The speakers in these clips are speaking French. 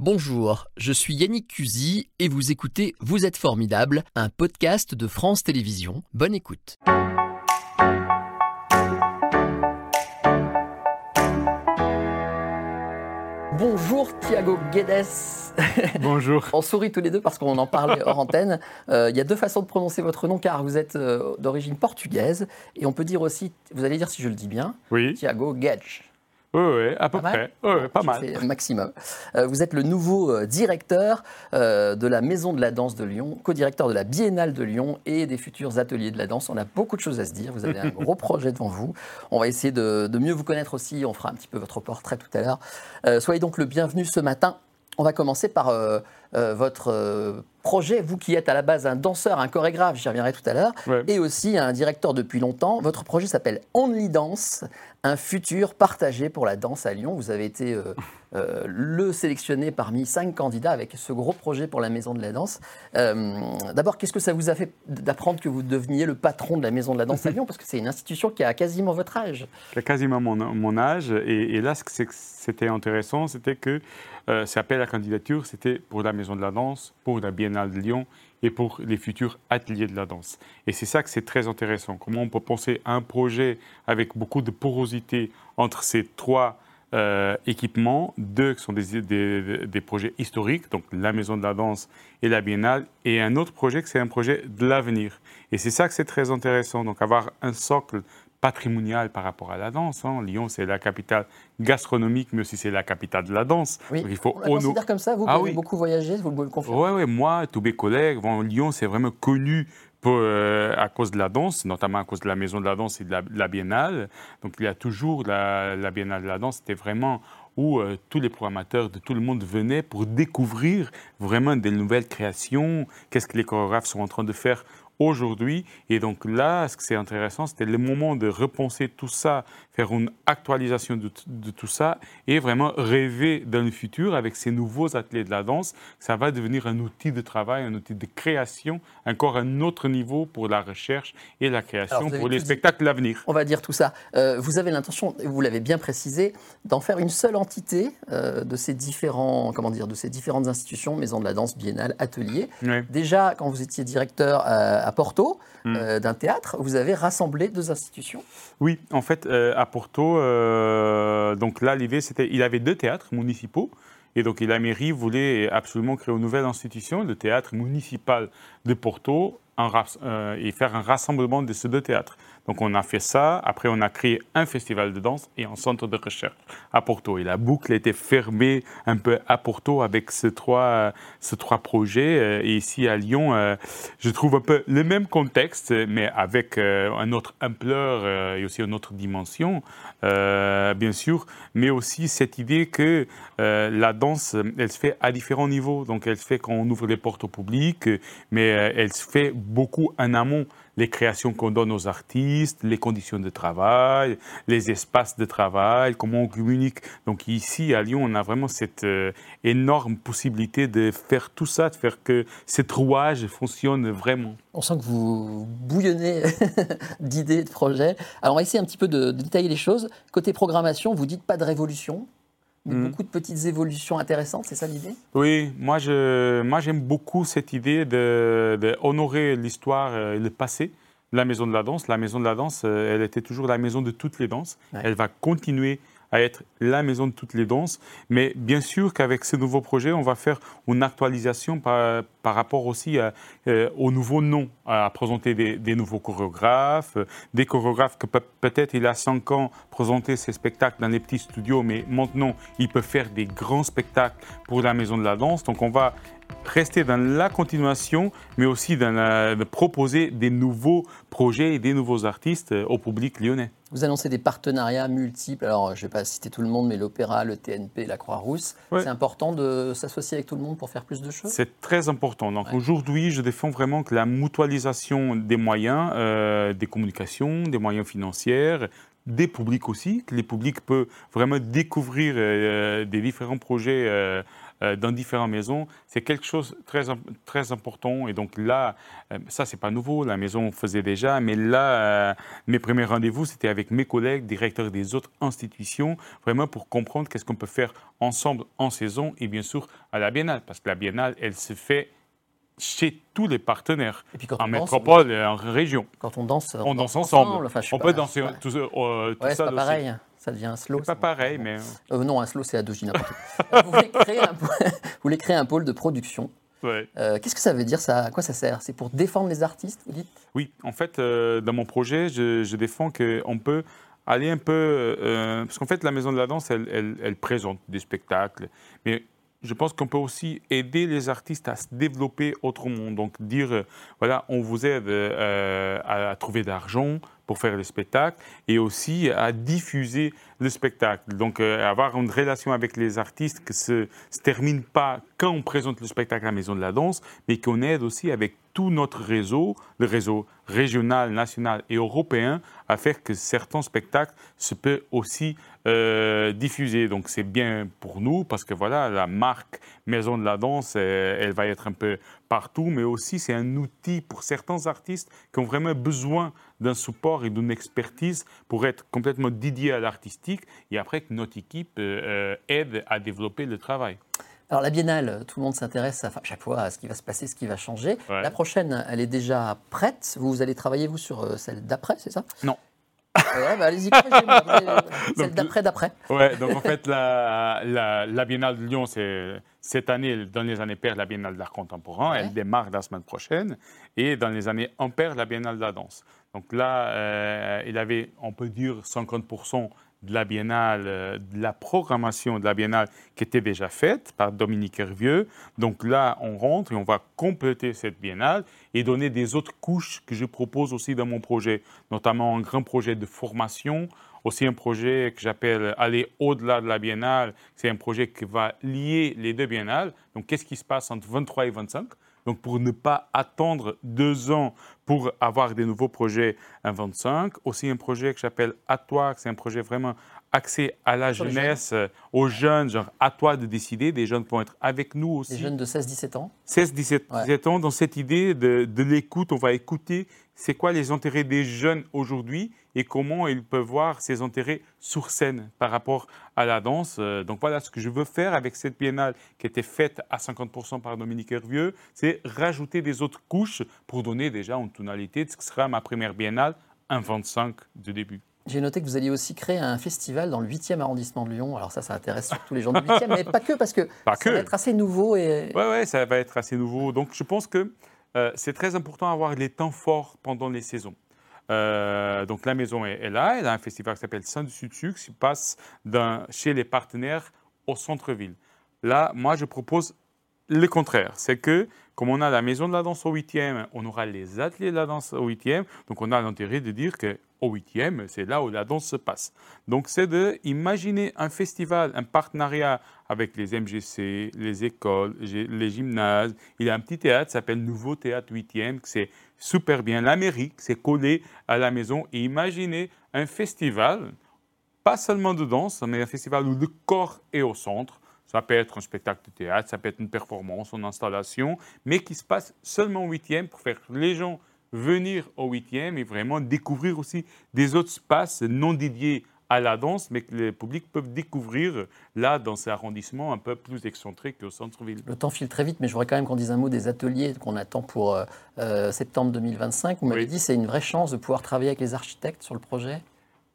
Bonjour, je suis Yannick Cusy et vous écoutez Vous êtes formidable, un podcast de France Télévisions. Bonne écoute. Bonjour Thiago Guedes. Bonjour. On sourit tous les deux parce qu'on en parlait hors antenne. Euh, Il y a deux façons de prononcer votre nom car vous êtes euh, d'origine portugaise et on peut dire aussi, vous allez dire si je le dis bien, Oui, Thiago Guedes. Oui, oui, à peu Pas près. Oui, oui, pas mal. fais maximum. Euh, vous êtes le nouveau euh, directeur euh, de la Maison de la Danse de Lyon, co-directeur de la Biennale de Lyon et des futurs ateliers de la danse. On a beaucoup de choses à se dire. Vous avez un gros projet devant vous. On va essayer de, de mieux vous connaître aussi. On fera un petit peu votre portrait tout à l'heure. Euh, soyez donc le bienvenu ce matin. On va commencer par euh, euh, votre euh, projet, vous qui êtes à la base un danseur, un chorégraphe, j'y reviendrai tout à l'heure, Ouais. et aussi un directeur depuis longtemps. Votre projet s'appelle Only Dance, un futur partagé pour la danse à Lyon. Vous avez été euh, euh, le sélectionné parmi cinq candidats avec ce gros projet pour la Maison de la Danse. Euh, D'abord, qu'est-ce que ça vous a fait d'apprendre que vous deveniez le patron de la Maison de la Danse à Lyon? Parce que c'est une institution qui a quasiment votre âge. J'ai quasiment mon, âge. Et, là, ce c'est- c'était intéressant, c'était que cet appel à candidature, c'était pour la Maison de la Danse, pour la Biennale de Lyon et pour les futurs ateliers de la danse. Et c'est ça que c'est très intéressant. Comment on peut penser un projet avec beaucoup de porosité entre ces trois euh, équipements, deux qui sont des, des- projets historiques, donc la Maison de la Danse et la Biennale, et un autre projet que c'est un projet de l'avenir. Et c'est ça que c'est très intéressant, donc avoir un socle patrimonial par rapport à la danse. hein. Lyon, c'est la capitale gastronomique, mais aussi c'est la capitale de la danse. Oui, Donc il faut on considère comme ça, vous Ah oui. beaucoup voyagé, vous me le confirmez Ouais, ouais, moi, tous mes collègues, bon, Lyon, c'est vraiment connu pour, euh, à cause de la danse, notamment à cause de la Maison de la Danse et de la, de la Biennale. Donc, il y a toujours la, la Biennale de la Danse, c'était vraiment où euh, tous les programmateurs de tout le monde venaient pour découvrir vraiment des nouvelles créations, qu'est-ce que les chorégraphes sont en train de faire aujourd'hui. Et donc là, ce que c'est intéressant, c'était le moment de repenser tout ça, faire une actualisation de, tout ça et vraiment rêver dans le futur avec ces nouveaux ateliers de la danse. Ça va devenir un outil de travail, un outil de création, encore un autre niveau pour la recherche et la création pour les spectacles de l'avenir. On va dire tout ça. Euh, vous avez l'intention, vous l'avez bien précisé, d'en faire une seule entité euh, de ces différents, comment dire, de ces différentes institutions, Maison de la Danse, Biennale, Atelier. Déjà, quand vous étiez directeur à, à Porto Mm. euh, d'un théâtre, vous avez rassemblé deux institutions. Oui, en fait, euh, à Porto, euh, donc là, l'idée, c'était, il avait deux théâtres municipaux. Et donc, la mairie voulait absolument créer une nouvelle institution, le théâtre municipal de Porto, euh, et faire un rassemblement de ces deux théâtres. Donc, on a fait ça. Après, on a créé un festival de danse et un centre de recherche à Porto. Et la boucle était fermée un peu à Porto avec ces trois, ces trois projets. Euh, Et ici, à Lyon, euh, je trouve un peu le même contexte, mais avec euh, un autre ampleur euh, et aussi une autre dimension, euh, bien sûr, mais aussi cette idée que euh, la danse, elle se fait à différents niveaux. Donc, elle se fait quand on ouvre les portes au public, mais euh, elle se fait beaucoup en amont. Les créations qu'on donne aux artistes, les conditions de travail, les espaces de travail, comment on communique. Donc ici, à Lyon, on a vraiment cette euh, énorme possibilité de faire tout ça, de faire que cette rouage fonctionne vraiment. On sent que vous bouillonnez d'idées, de projets. Alors, on va essayer un petit peu de, de détailler les choses. Côté programmation, vous dites pas de révolution, mais Mhm. beaucoup de petites évolutions intéressantes, c'est ça l'idée? Oui, moi, je, moi j'aime beaucoup cette idée de, de honorer l'histoire euh, et le passé de la Maison de la Danse. La Maison de la Danse, euh, elle était toujours la maison de toutes les danses. Ouais. Elle va continuer à être la maison de toutes les danses. Mais bien sûr qu'avec ce nouveau projet, on va faire une actualisation par, par rapport aussi à, euh, aux nouveaux noms, à présenter des, nouveaux chorégraphes, euh, des chorégraphes que peut- peut-être il a cinq ans présentaient ces spectacles dans les petits studios, mais maintenant ils peuvent faire des grands spectacles pour la maison de la danse. Donc on va rester dans la continuation, mais aussi dans la- de proposer des nouveaux projets et des nouveaux artistes euh, au public lyonnais. Vous annoncez des partenariats multiples. Alors, je ne vais pas citer tout le monde, mais l'Opéra, le TNP, la Croix-Rousse. Ouais. C'est important de s'associer avec tout le monde pour faire plus de choses? C'est très important. Donc Ouais. aujourd'hui, je défends vraiment que la mutualisation des moyens, euh, des communications, des moyens financiers, des publics aussi, que les publics peuvent vraiment découvrir euh, des différents projets euh, euh, dans différentes maisons, c'est quelque chose de très, très important. Et donc là, euh, ça, c'est pas nouveau, la maison faisait déjà, mais là, mes premiers rendez-vous, c'était avec mes collègues, directeurs des autres institutions, vraiment pour comprendre qu'est-ce qu'on peut faire ensemble en saison et bien sûr à la biennale, parce que la biennale, elle se fait chez tous les partenaires, en métropole et en région. Quand on danse, on, danse ensemble. on peut danser tout, euh, tout ça. C'est pas pareil. Ça devient un slow. C'est pas pareil, mais. Euh, non, un slow, c'est à deux vous, voulez créer un, vous voulez créer un pôle de production. Ouais. Euh, Qu'est-ce que ça veut dire ça À quoi ça sert? C'est pour défendre les artistes, vous dites Oui, en fait, euh, dans mon projet, je, je défends qu'on peut aller un peu. parce qu'en fait, la Maison de la Danse, elle, elle, elle présente des spectacles. Mais je pense qu'on peut aussi aider les artistes à se développer autrement. Donc dire, voilà, on vous aide euh, à, trouver de l'argent pour faire les spectacles et aussi à diffuser le spectacle. Donc euh, avoir une relation avec les artistes qui ne se, se termine pas quand on présente le spectacle à la Maison de la Danse, mais qu'on aide aussi avec tout notre réseau, le réseau régional, national et européen, à faire que certains spectacles se peuvent aussi euh, diffuser. Donc c'est bien pour nous parce que voilà, la marque Maison de la Danse, euh, elle, va être un peu partout, mais aussi c'est un outil pour certains artistes qui ont vraiment besoin d'un support et d'une expertise pour être complètement dédiés à l'artistique et après que notre équipe euh, aide à développer le travail. Alors la biennale, tout le monde s'intéresse à, chaque fois à ce qui va se passer, ce qui va changer. La prochaine, elle est déjà prête. Vous allez travailler, vous, sur euh, celle d'après, c'est ça? Non. Ouais, bah, allez-y, euh, celle d'après, d'après. Ouais, donc en fait, la, la, Biennale de Lyon, c'est cette année, dans les années paires, la Biennale d'art contemporain. Elle démarre la semaine prochaine. Et dans les années impaires, la Biennale de la danse. Donc là, euh, il avait, on peut dire, 50% de la biennale, euh, de la programmation de la biennale qui était déjà faite par Dominique Hervieux. Donc là, on rentre et on va compléter cette biennale et donner des autres couches que je propose aussi dans mon projet, notamment un grand projet de formation, aussi un projet que j'appelle aller au-delà de la biennale. C'est un projet qui va lier les deux biennales. Donc qu'est-ce qui se passe entre 23 et 25 donc pour ne pas attendre deux ans pour avoir des nouveaux projets en 25. Aussi un projet que j'appelle À toi, c'est un projet vraiment axé à la jeunesse, euh, aux jeunes, genre à toi de décider. Des jeunes vont être avec nous aussi. Des jeunes de 16-17 ans 16-17 ans, dans cette idée de, de l'écoute, on va écouter c'est quoi les intérêts des jeunes aujourd'hui et comment ils peuvent voir ces intérêts sur scène par rapport à la danse. Euh, donc voilà ce que je veux faire avec cette biennale qui était faite à 50% par Dominique Hervieux, c'est rajouter des autres couches pour donner déjà une tonalité de ce qui sera ma première biennale, un 25 de début. J'ai noté que vous alliez aussi créer un festival dans le 8e arrondissement de Lyon. Alors ça, ça intéresse surtout les gens du 8e, mais pas que, parce que ça va être assez nouveau. Et... Oui, ouais, ça va être assez nouveau. Donc je pense que euh, c'est très important d'avoir les temps forts pendant les saisons. Euh, donc la maison est, là, elle a un festival qui s'appelle Saint du Sud Sucre, qui passe chez les partenaires au centre-ville. Là, moi, je propose le contraire. C'est que, comme on a la maison de la danse au 8e, on aura les ateliers de la danse au 8e, donc on a l'intérêt de dire que au 8e, c'est là où la danse se passe. Donc c'est de imaginer un festival, un partenariat avec les MGC, les écoles, les gymnases. Il y a un petit théâtre qui s'appelle Nouveau Théâtre 8e, c'est super bien. L'Amérique, c'est collé à la maison. Et imaginez un festival, pas seulement de danse, mais un festival où le corps est au centre. Ça peut être un spectacle de théâtre, ça peut être une performance, une installation, mais qui se passe seulement au 8e pour faire les gens venir au 8e et vraiment découvrir aussi des autres espaces non dédiés à la danse, mais que les publics peuvent découvrir là, dans ces arrondissements un peu plus excentrés qu'au centre-ville. Le temps file très vite, mais je voudrais quand même qu'on dise un mot des ateliers qu'on attend pour euh, euh, septembre 2025. Vous m'avez dit dit c'est une vraie chance de pouvoir travailler avec les architectes sur le projet?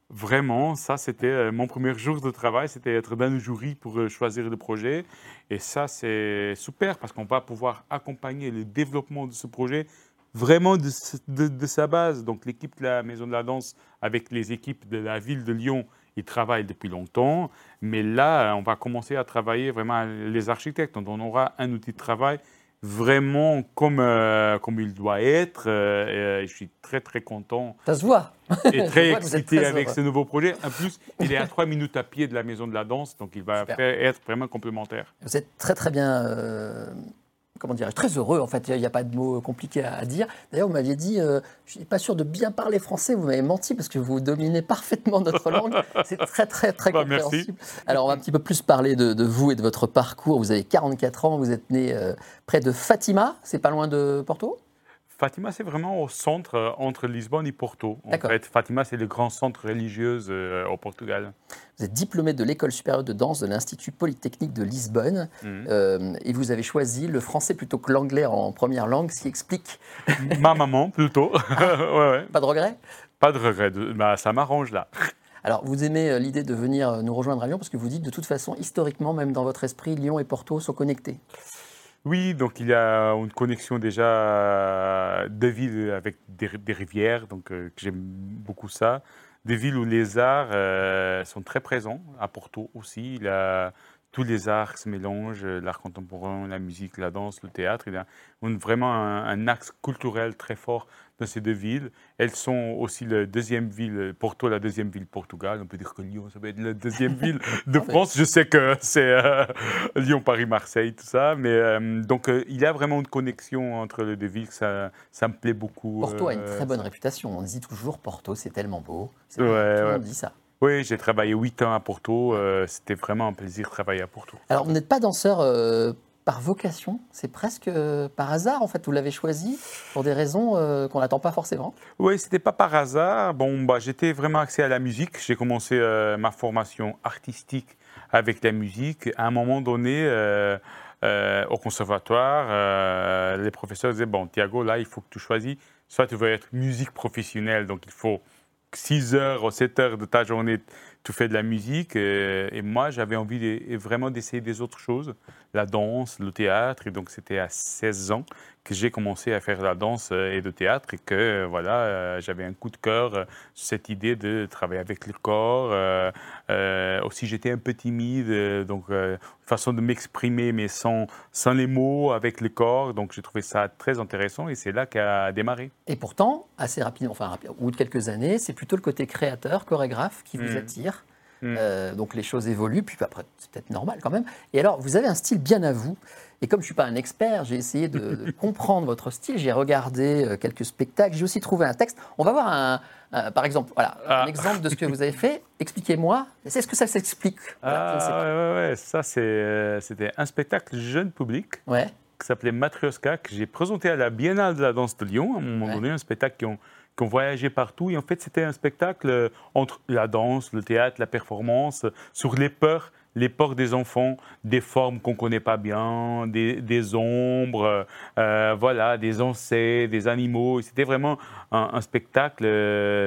Vraiment, ça c'était euh, mon premier jour de travail, c'était être dans le jury pour choisir le projet. Et ça c'est super parce qu'on va pouvoir accompagner le développement de ce projet vraiment de, sa base. Donc l'équipe de la Maison de la Danse avec les équipes de la ville de Lyon, ils travaillent depuis longtemps. Mais là, on va commencer à travailler vraiment les architectes. Donc on aura un outil de travail vraiment comme, euh, comme il doit être. Euh, je suis très très content. Ça se voit. Et très excité avec ce nouveau projet. En plus, il est à trois minutes à pied de la Maison de la Danse, donc il va être vraiment complémentaire. Vous êtes très très bien euh, comment dirais très heureux. En fait, il n'y a, pas de mots compliqués à, dire. D'ailleurs, vous m'aviez dit, euh, je suis pas sûr de bien parler français. Vous m'avez menti parce que vous dominez parfaitement notre langue. C'est très, très, très Bah, compréhensible. Alors, on va un petit peu plus parler de, de vous et de votre parcours. Vous avez 44 ans. Vous êtes né euh, près de Fatima. C'est pas loin de Porto? Fatima, c'est vraiment au centre euh, entre Lisbonne et Porto. En D'accord. fait, Fatima, c'est le grand centre religieux euh, au Portugal. Vous êtes diplômé de l'école supérieure de danse de l'Institut Polytechnique de Lisbonne. Mhm. Euh, et vous avez choisi le français plutôt que l'anglais en première langue, ce qui explique. Ma maman, plutôt. ouais, ouais. Pas de regret Pas de regret. bah, ça m'arrange là. Alors, vous aimez l'idée de venir nous rejoindre à Lyon parce que vous dites de toute façon, historiquement, même dans votre esprit, Lyon et Porto sont connectés. Oui, donc il y a une connexion déjà euh, de villes avec des, rivières, donc euh, j'aime beaucoup ça. Des villes où les arts euh, sont très présents, à Porto aussi. Tous les arts se mélangent, euh, l'art contemporain, la musique, la danse, le théâtre. Il y a vraiment un, un axe culturel très fort dans ces deux villes. Elles sont aussi la deuxième ville, Porto, la deuxième ville Portugal. On peut dire que Lyon, ça va être la deuxième ville de Ah, France. Je sais que c'est euh, Lyon, Paris, Marseille, tout ça. Mais euh, donc, euh, il y a vraiment une connexion entre les deux villes. Ça, ça me plaît beaucoup. Porto a une euh, très bonne réputation. On dit toujours Porto, c'est tellement beau. Ouais, tout le ouais. monde dit ça. Oui, j'ai travaillé huit ans à Porto. euh, C'était vraiment un plaisir de travailler à Porto. Alors, vous n'êtes pas danseur euh, par vocation, c'est presque euh, par hasard en fait. Vous l'avez choisi pour des raisons qu'on n'attend pas forcément. Oui, c'était pas par hasard. Bon, bah, j'étais vraiment axé à la musique. J'ai commencé ma formation artistique avec la musique. À un moment donné, au conservatoire, les professeurs disaient Bon, Thiago, là, il faut que tu choisis. Soit tu veux être musique professionnelle, donc il faut 6 heures ou 7 heures de ta journée, tu fais de la musique. euh, et moi, j'avais envie de- vraiment d'essayer des autres choses, la danse, le théâtre. Et donc, c'était à 16 ans que j'ai commencé à faire la danse euh, et le théâtre et que euh, voilà, j'avais un coup de cœur sur cette idée de travailler avec le corps. euh, euh, aussi, j'étais un peu timide, donc euh, une façon de m'exprimer, mais sans, sans les mots, avec le corps. Donc, j'ai trouvé ça très intéressant et c'est là qu'a démarré. Et pourtant, assez rapidement, enfin, au bout de quelques années, c'est plutôt le côté créateur, chorégraphe qui vous Mm. attire. Mm. Euh, donc les choses évoluent, puis après, c'est peut-être normal quand même. Et alors, vous avez un style bien à vous. Et comme je ne suis pas un expert, j'ai essayé de, de comprendre votre style. J'ai regardé euh, quelques spectacles. J'ai aussi trouvé un texte. On va voir, un, un- par exemple, voilà, un Ah. exemple de ce que vous avez fait. Expliquez-moi. Est-ce que ça s'explique? Voilà, Ah, ouais, ouais, ça, c'est, euh, c'était un spectacle jeune public Ouais. qui s'appelait Matryoshka, que j'ai présenté à la Biennale de la danse de Lyon, à un moment Ouais. donné, un spectacle qui ont, qui ont voyagé partout. Et en fait, c'était un spectacle euh, entre la danse, le théâtre, la performance, euh, sur les peurs, les peurs des enfants, des formes qu'on ne connaît pas bien, des, des ombres, euh, voilà, des ancêtres, des animaux. C'était vraiment un, un spectacle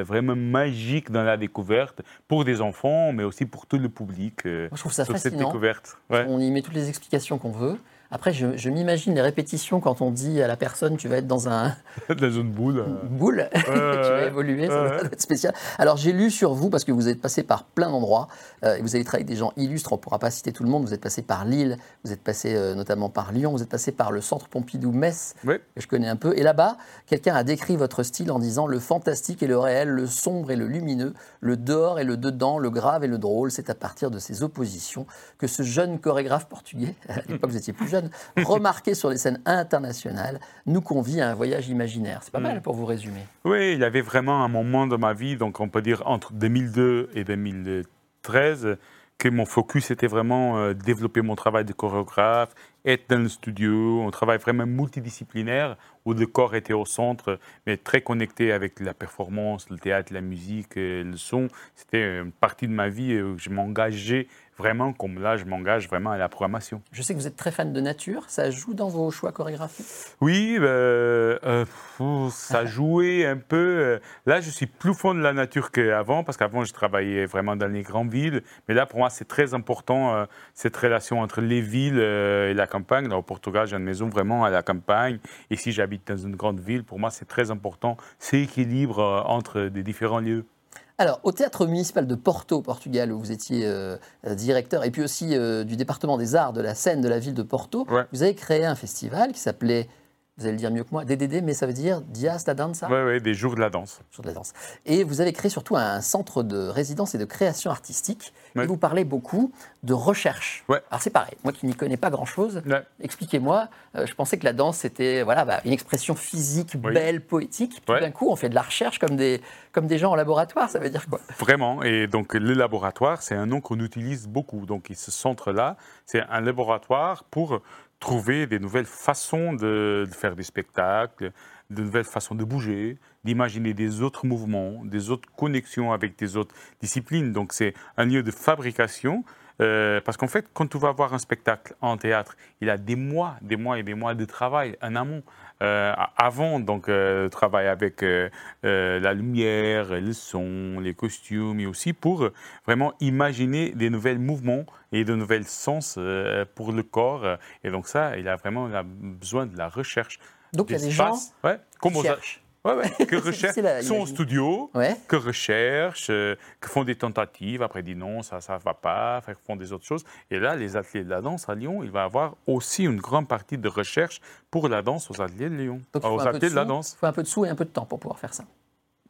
vraiment magique dans la découverte pour des enfants, mais aussi pour tout le public. Moi, je trouve ça sur cette fascinant. découverte. Ouais. On y met toutes les explications qu'on veut. Après, je, je m'imagine les répétitions quand on dit à la personne tu vas être dans un Dans une boule. euh. boule, tu vas ouais. évoluer, ça Ouais, doit ouais. être spécial. Alors j'ai lu sur vous, parce que vous êtes passé par plein d'endroits, euh, vous avez travaillé avec des gens illustres, on ne pourra pas citer tout le monde, vous êtes passé par Lille, vous êtes passé euh, notamment par Lyon, vous êtes passé par le centre Pompidou-Metz, que je connais un peu, et là-bas, quelqu'un a décrit votre style en disant le fantastique et le réel, le sombre et le lumineux, le dehors et le dedans, le grave et le drôle, c'est à partir de ces oppositions que ce jeune chorégraphe portugais, à l'époque vous étiez plus jeune, remarqué sur les scènes internationales, nous convie à un voyage imaginaire. C'est pas mal pour vous résumer. Oui, il y avait vraiment un moment dans ma vie, donc on peut dire entre 2002 et 2013, que mon focus était vraiment euh, développer mon travail de chorégraphe, être dans le studio, un travail vraiment multidisciplinaire où le corps était au centre, mais très connecté avec la performance, le théâtre, la musique, euh, le son. C'était une partie de ma vie euh, où je m'engageais vraiment, comme là, je m'engage vraiment à la programmation. Je sais que vous êtes très fan de nature, ça joue dans vos choix chorégraphiques? Oui, euh, euh, ça jouait un peu. Là, je suis plus fond de la nature qu'avant, parce qu'avant, je travaillais vraiment dans les grandes villes. Mais là, pour moi, c'est très important, euh, cette relation entre les villes et la campagne. Là, au Portugal, j'ai une maison vraiment à la campagne. Et si j'habite dans une grande ville, pour moi, c'est très important, cet équilibre euh, entre des différents lieux. Alors, au théâtre municipal de Porto, au Portugal, où vous étiez euh, directeur, et puis aussi euh, du département des arts de la scène de la ville de Porto, Ouais. vous avez créé un festival qui s'appelait vous allez le dire mieux que moi, DDD, mais ça veut dire Dias da Danza Oui, ouais, des jours de la danse. Jours de la danse. Et vous avez créé surtout un centre de résidence et de création artistique. Ouais. Et vous parlez beaucoup de recherche. Ouais. Alors c'est pareil, moi qui n'y connais pas grand-chose, Ouais. expliquez-moi, euh, je pensais que la danse c'était voilà, bah, une expression physique, Oui. belle, poétique. Tout d'un coup, on fait de la recherche comme des, comme des gens en laboratoire, ça veut dire quoi? Vraiment. Et donc, le laboratoire, c'est un nom qu'on utilise beaucoup. Donc, ce centre-là, c'est un laboratoire pour trouver des nouvelles façons de, faire des spectacles, de nouvelles façons de bouger, d'imaginer des autres mouvements, des autres connexions avec des autres disciplines. Donc, c'est un lieu de fabrication. euh, parce qu'en fait, quand tu vas voir un spectacle en théâtre, il a des mois, des mois et des mois de travail en amont. Euh, avant, donc, euh, le travail avec euh, euh, la lumière, le son, les costumes, et aussi pour vraiment imaginer des nouveaux mouvements et de nouvelles sens pour le corps. Et donc ça, il a vraiment besoin de la recherche. Donc il y a des gens ouais, qui cherchent. Ouais, ouais, que difficile à sont au imaginer. studio, Ouais. que recherchent, euh, que font des tentatives, après disent non, ça ça va pas, font des autres choses. Et là, les ateliers de la danse à Lyon, il va avoir aussi une grande partie de recherche pour la danse aux ateliers de Lyon, Donc il faut aux de ateliers de la danse. il faut un peu de sous et un peu de temps pour pouvoir faire ça.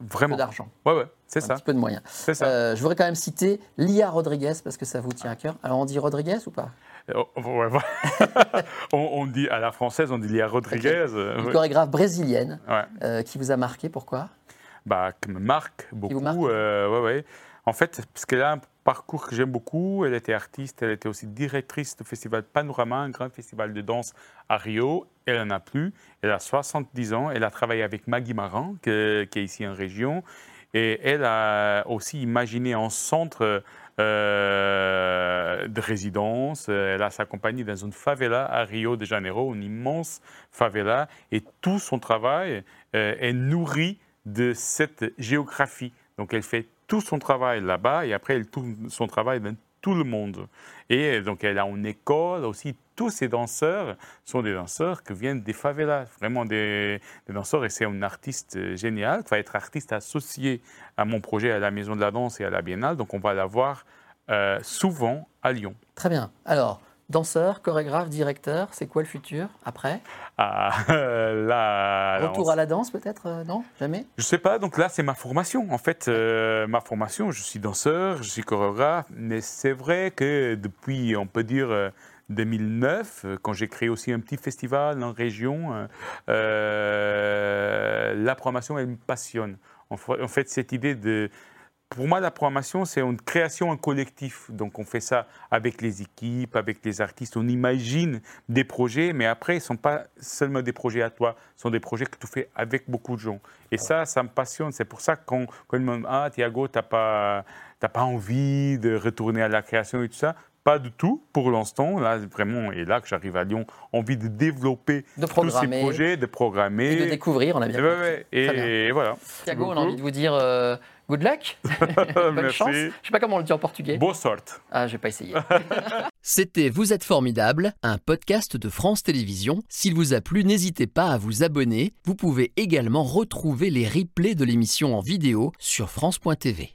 Un peu Vraiment. d'argent, Ouais, ouais, c'est un ça, petit peu de moyens. c'est ça. Euh, je voudrais quand même citer Lia Rodriguez parce que ça vous tient à cœur. Alors on dit Rodriguez ou pas? Oh, ouais, ouais. on, on dit à la française, on dit Lia Rodriguez. euh, Une chorégraphe brésilienne Ouais. euh, qui vous a marqué. Pourquoi? Bah, qui me marque beaucoup. vous marque? euh, ouais, ouais. En fait, parce qu'elle a un parcours que j'aime beaucoup. Elle était artiste, elle était aussi directrice du festival Panorama, un grand festival de danse à Rio. Elle n'en a plus. Elle a 70 ans. Elle a travaillé avec Maggie Marin, que- qui est ici en région. Et elle a aussi imaginé un centre euh, de résidence. Elle a s'accompagné dans une favela à Rio de Janeiro, une immense favela. Et tout son travail euh, est nourri de cette géographie. Donc elle fait tout son travail là-bas et après elle tourne son travail dans tout le monde. Et donc elle a une école aussi. Tous ces danseurs sont des danseurs qui viennent des favelas, vraiment des, danseurs. Et c'est une artiste euh, géniale qui va être artiste associée à mon projet à la Maison de la Danse et à la Biennale. Donc on va la voir euh, souvent à Lyon. Très bien. Alors, danseur, chorégraphe, directeur, c'est quoi le futur après? Ah, là, Retour à la danse peut-être euh, Non Jamais? Je sais pas, donc là c'est ma formation. En fait, euh, ma formation, je suis danseur, je suis chorégraphe, mais c'est vrai que depuis, on peut dire, euh, 2009, euh, quand j'ai créé aussi un petit festival en région, euh, euh, la programmation, elle me passionne. En fait, cette idée de... Pour moi, la programmation, c'est une création en collectif. Donc, on fait ça avec les équipes, avec les artistes. On imagine des projets, mais après, ils ne sont pas seulement des projets à toi, ce sont des projets que tu fais avec beaucoup de gens. Et ça, ça me passionne. C'est pour ça que quand, quand ils me disent Ah, Thiago, tu n'as pas, pas envie de retourner à la création et tout ça? Pas du tout pour l'instant. Là, vraiment, et là que j'arrive à Lyon, envie de développer De tous ces projets, de programmer. et de découvrir, on a bien compris. et, et voilà. Thiago, on a envie de vous dire euh, good luck, bonne Merci. chance. Je sais pas comment on le dit en portugais. Bonne sorte. Ah, j'ai pas essayé. C'était Vous êtes formidable, un podcast de France Télévisions. S'il vous a plu, n'hésitez pas à vous abonner. Vous pouvez également retrouver les replays de l'émission en vidéo sur France.tv.